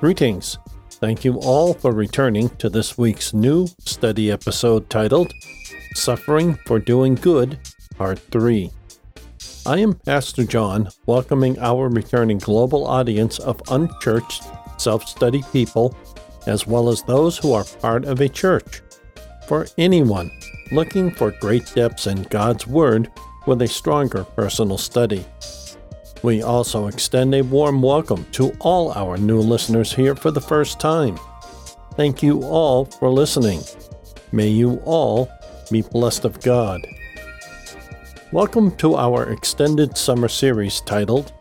Greetings. Thank you all for returning to this week's new study episode titled Suffering for Doing Good, Part 3. I am Pastor John, welcoming our returning global audience of unchurched, self study people, as well as those who are part of a church. For anyone looking for great depths in God's Word with a stronger personal study. We also extend a warm welcome to all our new listeners here for the first time. Thank you all for listening. May you all be blessed of God. Welcome to our extended summer series titled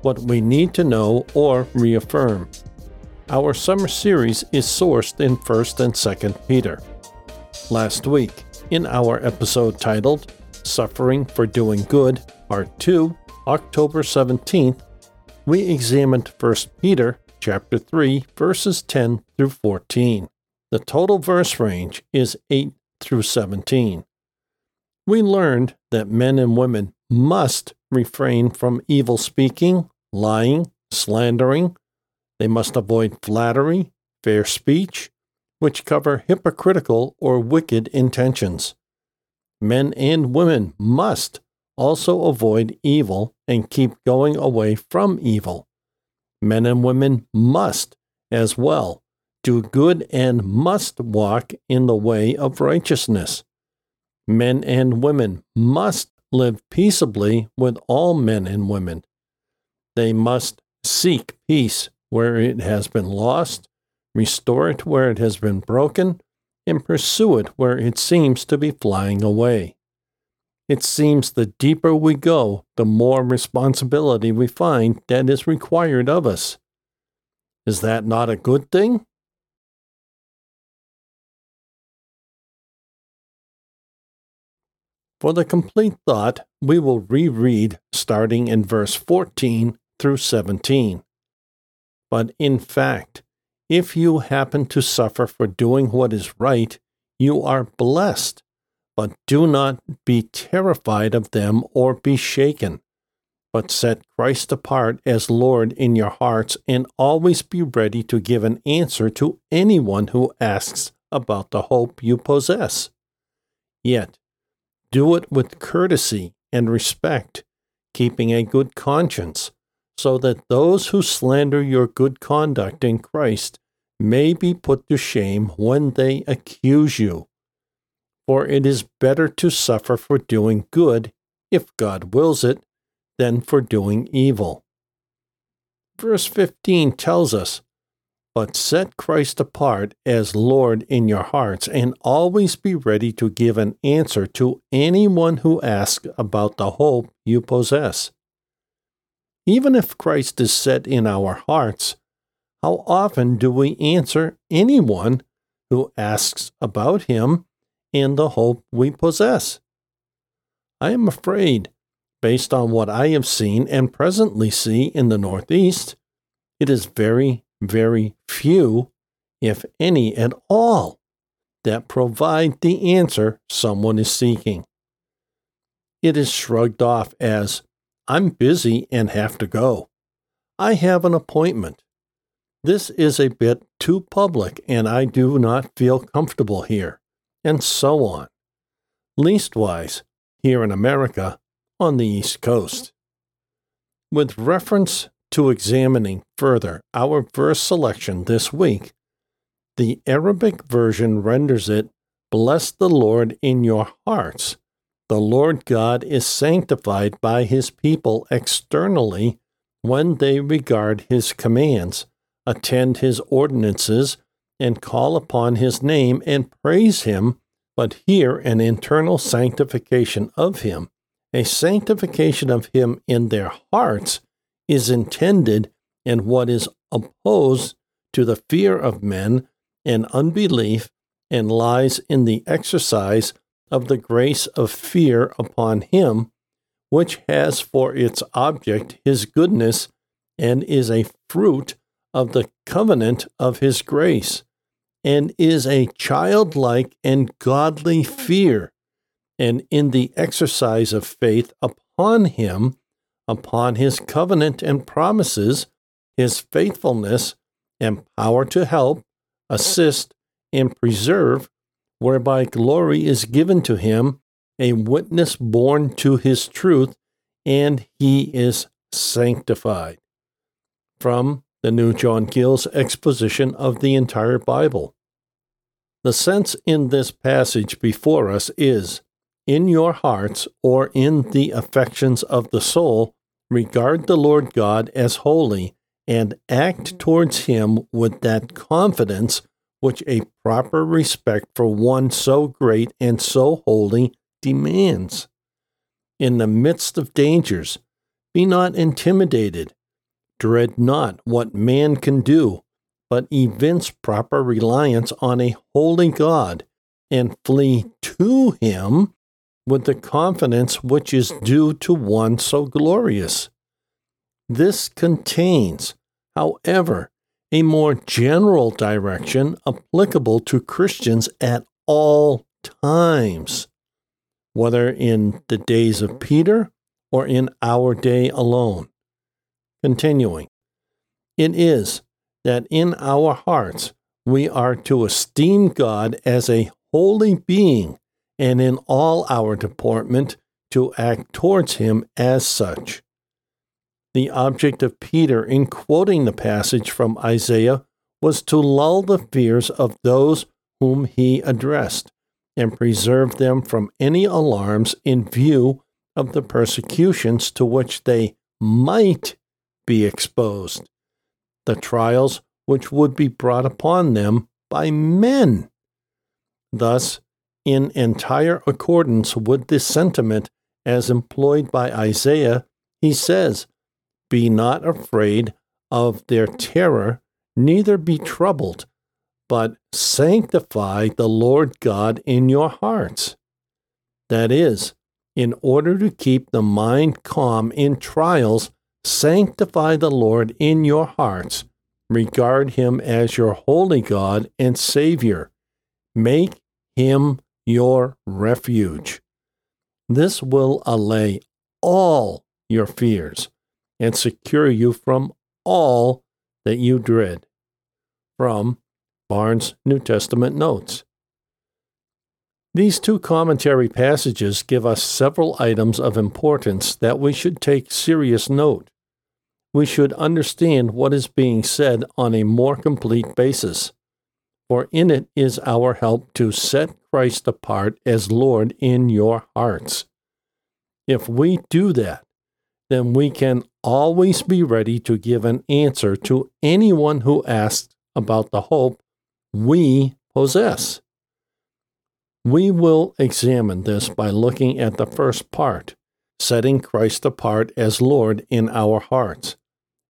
What We Need to Know or Reaffirm. Our summer series is sourced in 1st and 2nd Peter. Last week, in our episode titled Suffering for Doing Good, Part 2, October 17th, we examined 1 Peter chapter 3 verses 10 through 14. The total verse range is 8 through 17. We learned that men and women must refrain from evil speaking, lying, slandering. They must avoid flattery, fair speech, which cover hypocritical or wicked intentions. Men and women must also avoid evil and keep going away from evil. Men and women must, as well, do good and must walk in the way of righteousness. Men and women must live peaceably with all men and women. They must seek peace where it has been lost, restore it where it has been broken, and pursue it where it seems to be flying away. It seems the deeper we go, the more responsibility we find that is required of us. Is that not a good thing? For the complete thought, we will reread starting in verse 14 through 17. But in fact, if you happen to suffer for doing what is right, you are blessed but do not be terrified of them or be shaken, but set Christ apart as Lord in your hearts and always be ready to give an answer to anyone who asks about the hope you possess. Yet, do it with courtesy and respect, keeping a good conscience, so that those who slander your good conduct in Christ may be put to shame when they accuse you. For it is better to suffer for doing good, if God wills it, than for doing evil. Verse 15 tells us, But set Christ apart as Lord in your hearts, and always be ready to give an answer to anyone who asks about the hope you possess. Even if Christ is set in our hearts, how often do we answer anyone who asks about him in the hope we possess. I am afraid, based on what I have seen and presently see in the Northeast, it is very, very few, if any at all, that provide the answer someone is seeking. It is shrugged off as, I'm busy and have to go. I have an appointment. This is a bit too public and I do not feel comfortable here and so on. Leastwise, here in America, on the East Coast. With reference to examining further our verse selection this week, the Arabic version renders it, Bless the Lord in your hearts. The Lord God is sanctified by his people externally when they regard his commands, attend his ordinances, and call upon his name and praise him, but here an internal sanctification of him, a sanctification of him in their hearts, is intended and what is opposed to the fear of men and unbelief and lies in the exercise of the grace of fear upon him, which has for its object his goodness and is a fruit of the covenant of his grace and is a childlike and godly fear, and in the exercise of faith upon him, upon his covenant and promises, his faithfulness, and power to help, assist, and preserve, whereby glory is given to him, a witness born to his truth, and he is sanctified. From the New John Gill's exposition of the entire Bible. The sense in this passage before us is in your hearts or in the affections of the soul, regard the Lord God as holy and act towards him with that confidence which a proper respect for one so great and so holy demands. In the midst of dangers, be not intimidated. Dread not what man can do, but evince proper reliance on a holy God and flee to him with the confidence which is due to one so glorious. This contains, however, a more general direction applicable to Christians at all times, whether in the days of Peter or in our day alone. Continuing, it is that in our hearts we are to esteem God as a holy being and in all our deportment to act towards him as such. The object of Peter in quoting the passage from Isaiah was to lull the fears of those whom he addressed and preserve them from any alarms in view of the persecutions to which they might be exposed, the trials which would be brought upon them by men. Thus, in entire accordance with this sentiment as employed by Isaiah, he says, Be not afraid of their terror, neither be troubled, but sanctify the Lord God in your hearts. That is, in order to keep the mind calm in trials, sanctify the Lord in your hearts. Regard him as your holy God and Savior. Make him your refuge. This will allay all your fears and secure you from all that you dread. From Barnes' New Testament Notes. These two commentary passages give us several items of importance that we should take serious note. We should understand what is being said on a more complete basis for in it is our help to set Christ apart as Lord in your hearts. If we do that, then we can always be ready to give an answer to anyone who asks about the hope we possess. We will examine this by looking at the first part, setting Christ apart as Lord in our hearts.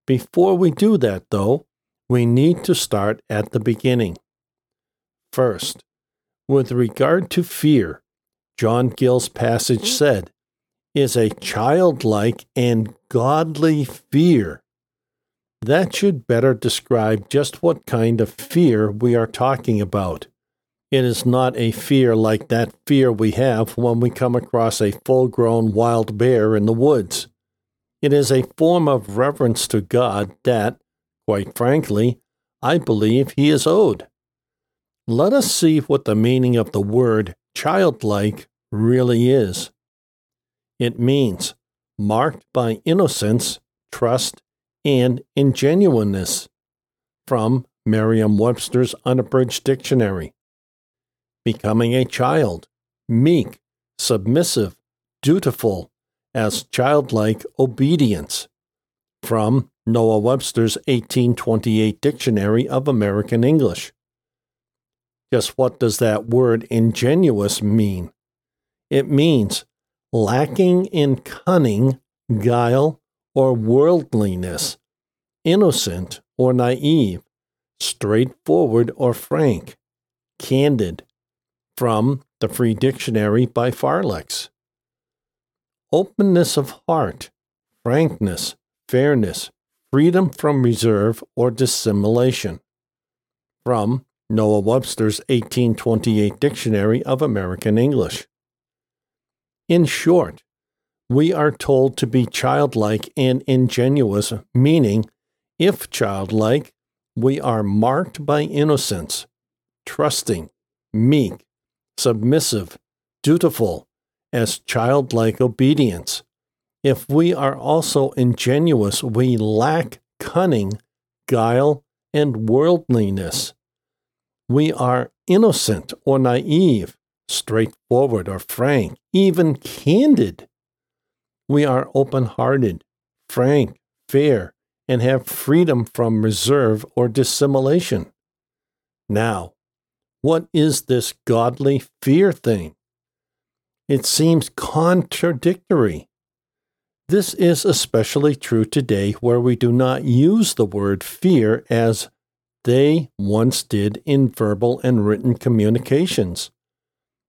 Before we do that, though, we need to start at the beginning. First, with regard to fear, John Gill's passage mm-hmm. said, is a childlike and godly fear. That should better describe just what kind of fear we are talking about. It is not a fear like that fear we have when we come across a full grown wild bear in the woods. It is a form of reverence to God that, quite frankly, I believe he is owed. Let us see what the meaning of the word childlike really is. It means marked by innocence, trust, and ingenuineness. From Merriam Webster's Unabridged Dictionary. Becoming a child, meek, submissive, dutiful, as childlike obedience. From Noah Webster's 1828 Dictionary of American English. Just what does that word ingenuous mean? It means lacking in cunning, guile, or worldliness, innocent or naive, straightforward or frank, candid. From the Free Dictionary by Farlex. Openness of heart, frankness, fairness, freedom from reserve or dissimulation. From Noah Webster's 1828 Dictionary of American English. In short, we are told to be childlike and ingenuous, meaning, if childlike, we are marked by innocence, trusting, meek, submissive, dutiful, as childlike obedience. If we are also ingenuous, we lack cunning, guile, and worldliness. We are innocent or naive, straightforward or frank, even candid. We are open hearted, frank, fair, and have freedom from reserve or dissimulation. Now, what is this godly fear thing? It seems contradictory. This is especially true today where we do not use the word fear as they once did in verbal and written communications.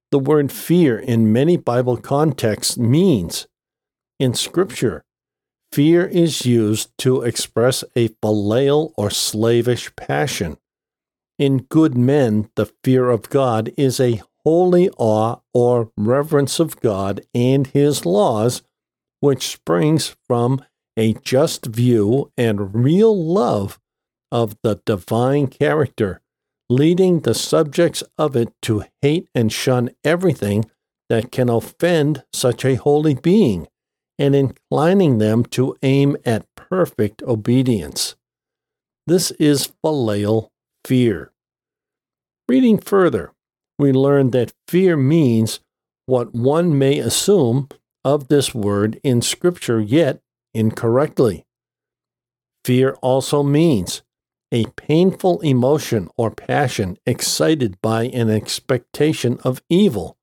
The word fear in many Bible contexts means, in Scripture, fear is used to express a filial or slavish passion. In good men, the fear of God is a holy awe or reverence of God and His laws, which springs from a just view and real love of the divine character, leading the subjects of it to hate and shun everything that can offend such a holy being, and inclining them to aim at perfect obedience. This is filial fear. Reading further, we learn that fear means what one may assume of this word in Scripture, yet incorrectly. Fear also means a painful emotion or passion excited by an expectation of evil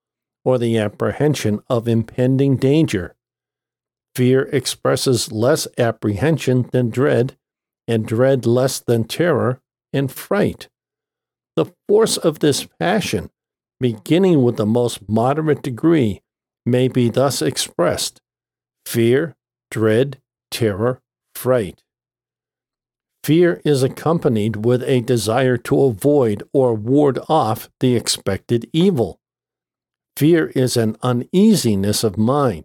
or the apprehension of impending danger. Fear expresses less apprehension than dread, and dread less than terror and fright. The force of this passion, beginning with the most moderate degree, may be thus expressed fear, dread, terror, fright. Fear is accompanied with a desire to avoid or ward off the expected evil. Fear is an uneasiness of mind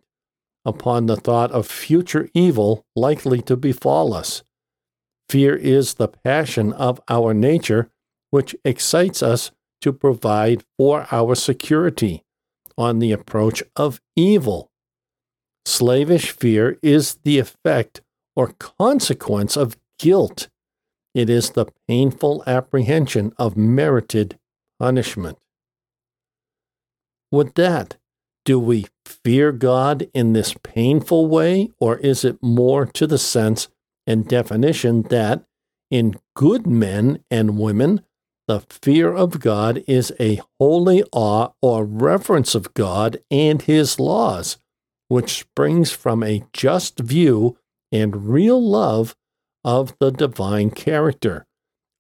upon the thought of future evil likely to befall us. Fear is the passion of our nature which excites us to provide for our security on the approach of evil. Slavish fear is the effect or consequence of guilt. It is the painful apprehension of merited punishment. With that, do we fear God in this painful way, or is it more to the sense and definition that in good men and women, the fear of God is a holy awe or reverence of God and His laws, which springs from a just view and real love of the divine character,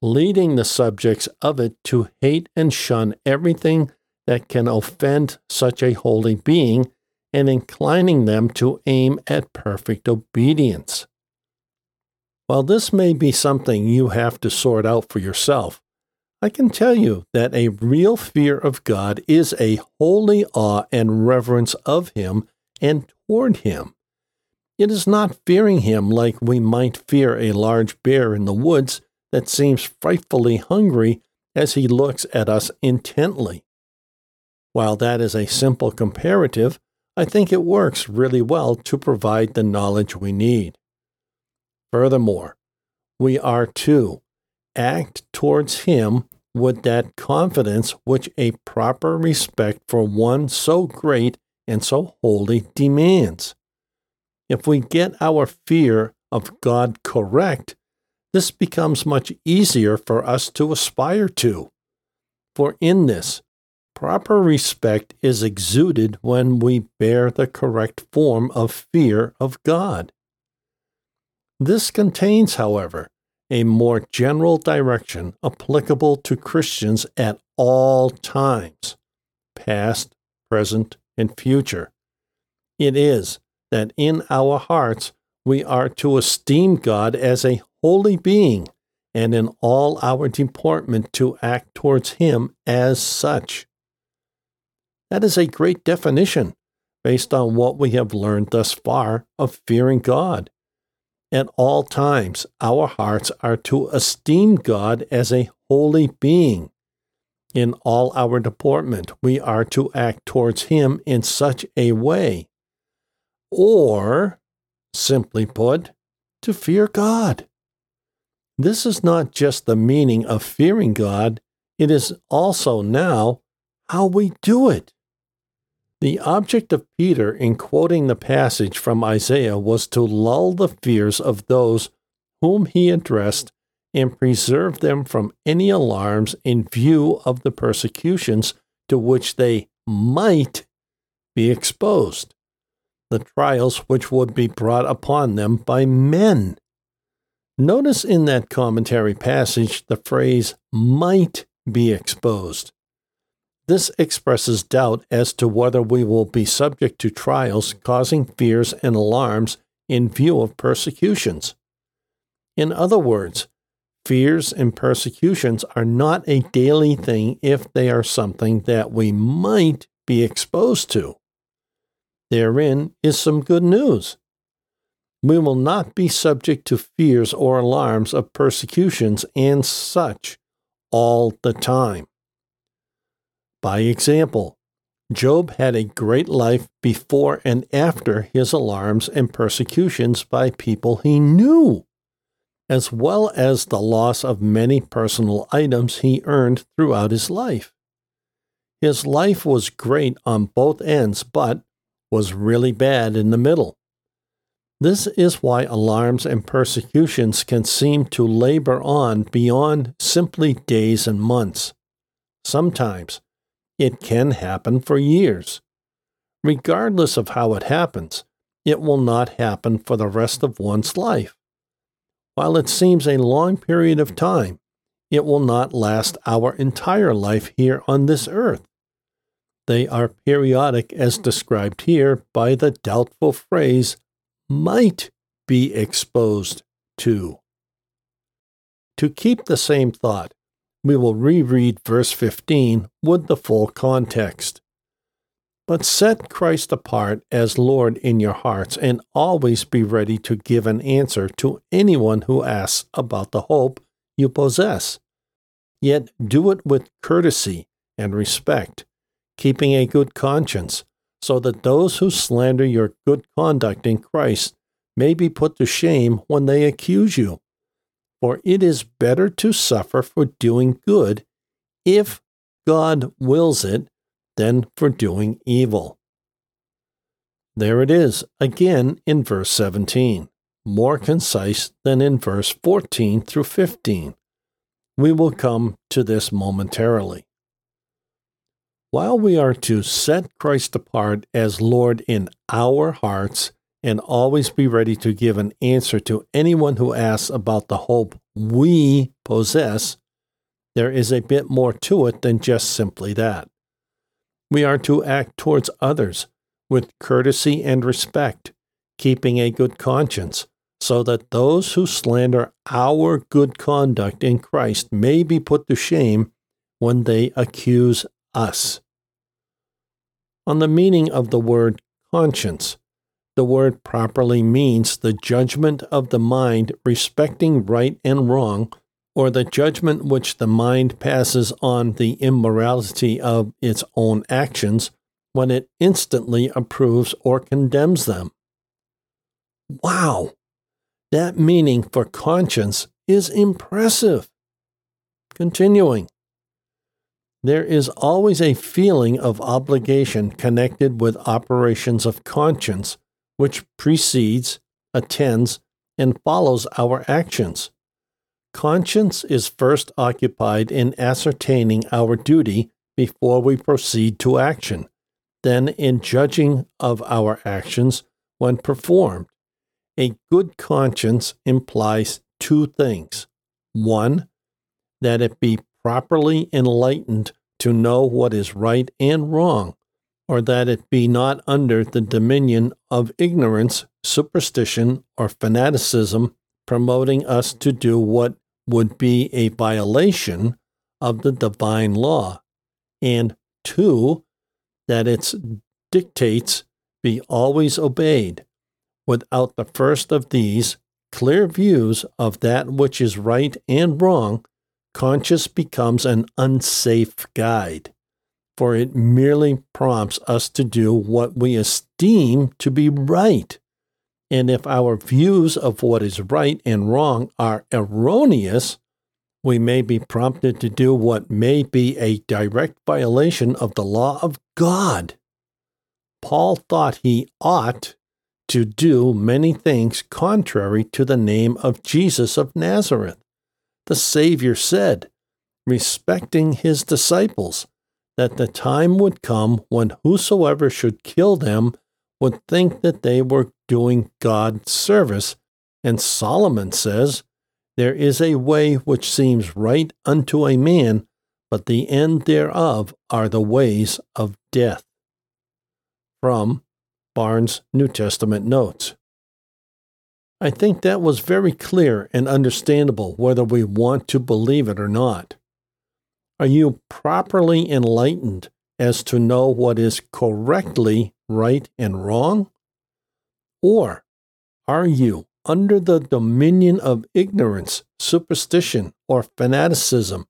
leading the subjects of it to hate and shun everything that can offend such a holy being and inclining them to aim at perfect obedience. While this may be something you have to sort out for yourself, I can tell you that a real fear of God is a holy awe and reverence of Him and toward Him. It is not fearing him like we might fear a large bear in the woods that seems frightfully hungry as he looks at us intently. While that is a simple comparative, I think it works really well to provide the knowledge we need. Furthermore, we are to act towards him with that confidence which a proper respect for one so great and so holy demands. If we get our fear of God correct, this becomes much easier for us to aspire to. For in this, proper respect is exuded when we bear the correct form of fear of God. This contains, however, a more general direction applicable to Christians at all times, past, present, and future. It is that in our hearts we are to esteem God as a holy being, and in all our deportment to act towards Him as such. That is a great definition based on what we have learned thus far of fearing God. At all times, our hearts are to esteem God as a holy being. In all our deportment, we are to act towards Him in such a way. Or, simply put, to fear God. This is not just the meaning of fearing God, it is also now how we do it. The object of Peter in quoting the passage from Isaiah was to lull the fears of those whom he addressed and preserve them from any alarms in view of the persecutions to which they might be exposed, the trials which would be brought upon them by men. Notice in that commentary passage the phrase might be exposed. This expresses doubt as to whether we will be subject to trials causing fears and alarms in view of persecutions. In other words, fears and persecutions are not a daily thing if they are something that we might be exposed to. Therein is some good news. We will not be subject to fears or alarms of persecutions and such all the time. By example, Job had a great life before and after his alarms and persecutions by people he knew, as well as the loss of many personal items he earned throughout his life. His life was great on both ends, but was really bad in the middle. This is why alarms and persecutions can seem to labor on beyond simply days and months. Sometimes, it can happen for years. Regardless of how it happens, it will not happen for the rest of one's life. While it seems a long period of time, it will not last our entire life here on this earth. They are periodic as described here by the doubtful phrase, might be exposed to. To keep the same thought, we will reread verse 15 with the full context. But set Christ apart as Lord in your hearts, and always be ready to give an answer to anyone who asks about the hope you possess. Yet do it with courtesy and respect, keeping a good conscience, so that those who slander your good conduct in Christ may be put to shame when they accuse you. For it is better to suffer for doing good, if God wills it, than for doing evil. There it is, again in verse 17, more concise than in verse 14 through 15. We will come to this momentarily. While we are to set Christ apart as Lord in our hearts and always be ready to give an answer to anyone who asks about the hope we possess, there is a bit more to it than just simply that. We are to act towards others with courtesy and respect, keeping a good conscience, so that those who slander our good conduct in Christ may be put to shame when they accuse us. On the meaning of the word conscience, the word properly means the judgment of the mind respecting right and wrong, or the judgment which the mind passes on the immorality of its own actions when it instantly approves or condemns them. Wow! That meaning for conscience is impressive. Continuing. There is always a feeling of obligation connected with operations of conscience which precedes, attends, and follows our actions. Conscience is first occupied in ascertaining our duty before we proceed to action, then in judging of our actions when performed. A good conscience implies two things. One, that it be properly enlightened to know what is right and wrong, or that it be not under the dominion of ignorance, superstition, or fanaticism, promoting us to do what would be a violation of the divine law, and two, that its dictates be always obeyed. Without the first of these, clear views of that which is right and wrong, conscience becomes an unsafe guide, for it merely prompts us to do what we esteem to be right. And if our views of what is right and wrong are erroneous, we may be prompted to do what may be a direct violation of the law of God. Paul thought he ought to do many things contrary to the name of Jesus of Nazareth. The Savior said, respecting his disciples, that the time would come when whosoever should kill them would think that they were doing God service. And Solomon says, There is a way which seems right unto a man, but the end thereof are the ways of death. From Barnes' New Testament Notes. I think that was very clear and understandable whether we want to believe it or not. Are you properly enlightened as to know what is correctly right and wrong? Or are you under the dominion of ignorance, superstition, or fanaticism,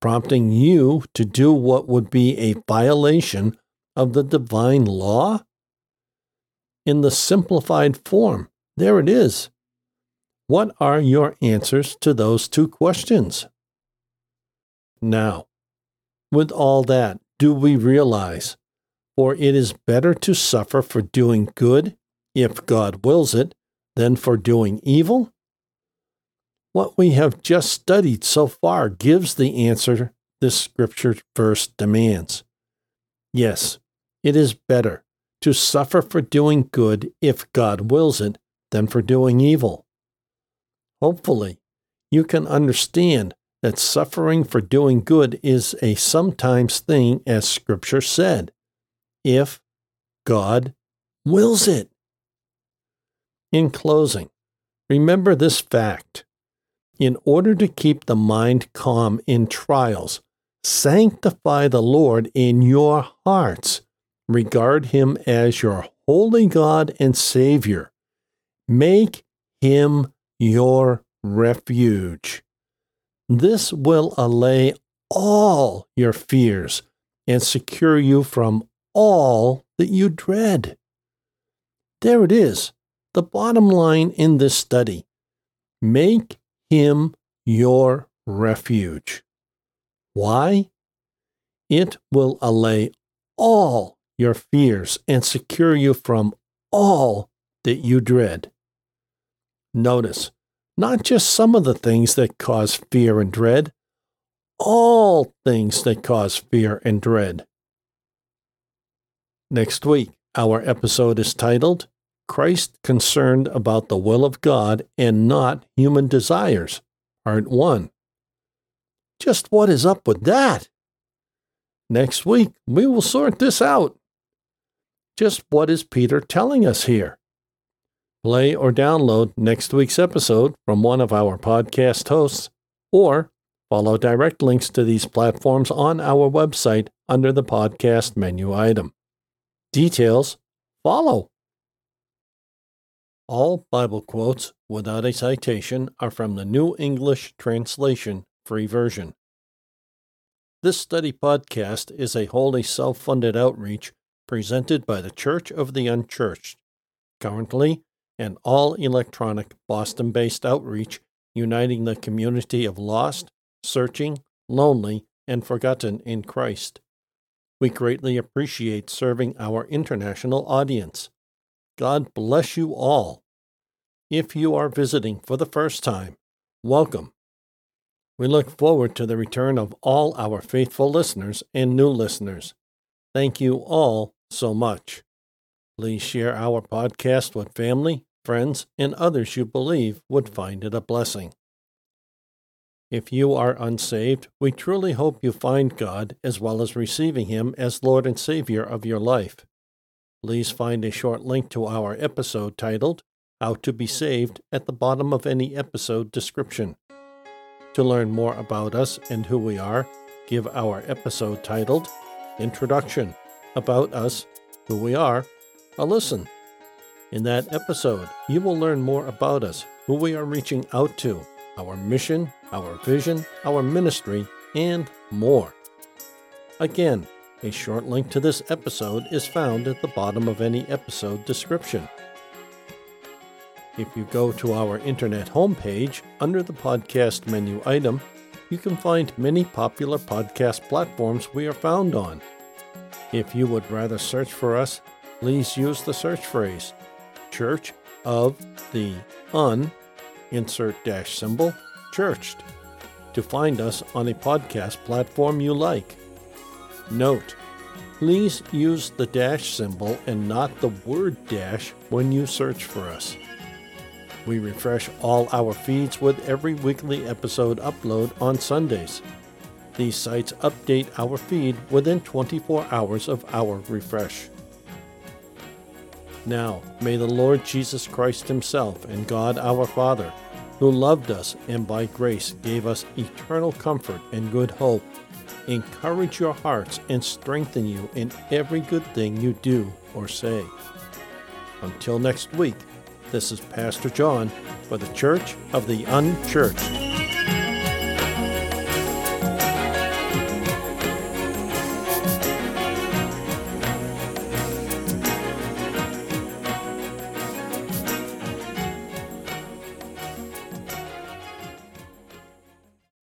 prompting you to do what would be a violation of the divine law? In the simplified form, there it is. What are your answers to those two questions? Now, with all that, do we realize for it is better to suffer for doing good, if God wills it, than for doing evil? What we have just studied so far gives the answer this scripture verse demands. Yes, it is better to suffer for doing good if God wills it than for doing evil. Hopefully, you can understand that suffering for doing good is a sometimes thing, as Scripture said if God wills it. In closing, remember this fact. In order to keep the mind calm in trials, sanctify the Lord in your hearts. Regard him as your holy God and Savior. Make him your refuge. This will allay all your fears and secure you from all that you dread. There it is, the bottom line in this study. Make him your refuge. Why? It will allay all your fears and secure you from all that you dread. Notice, not just some of the things that cause fear and dread, all things that cause fear and dread. Next week, our episode is titled Christ Concerned About the Will of God and Not Human Desires, Part 1. Just what is up with that? Next week, we will sort this out. Just what is Peter telling us here? Play or download next week's episode from one of our podcast hosts, or follow direct links to these platforms on our website under the podcast menu item. Details follow. All Bible quotes without a citation are from the New English Translation Free Version. This study podcast is a wholly self funded outreach presented by the Church of the Unchurched, currently an all electronic Boston based outreach uniting the community of lost, searching, lonely, and forgotten in Christ. We greatly appreciate serving our international audience. God bless you all. If you are visiting for the first time, welcome. We look forward to the return of all our faithful listeners and new listeners. Thank you all so much. Please share our podcast with family, friends, and others you believe would find it a blessing. If you are unsaved, we truly hope you find God as well as receiving Him as Lord and Savior of your life. Please find a short link to our episode titled How to Be Saved at the bottom of any episode description. To learn more about us and who we are, give our episode titled Introduction About Us, Who We Are, a listen. In that episode, you will learn more about us, who we are reaching out to, our mission, our vision, our ministry, and more. Again, a short link to this episode is found at the bottom of any episode description. If you go to our internet homepage under the podcast menu item, you can find many popular podcast platforms we are found on. If you would rather search for us, please use the search phrase Church of the Un, insert dash symbol, churched, to find us on a podcast platform you like. Note, please use the dash symbol and not the word dash when you search for us. We refresh all our feeds with every weekly episode upload on Sundays. These sites update our feed within 24 hours of our refresh. Now, may the Lord Jesus Christ Himself and God our Father, who loved us and by grace gave us eternal comfort and good hope, encourage your hearts and strengthen you in every good thing you do or say. Until next week, this is Pastor John for the Church of the Unchurched.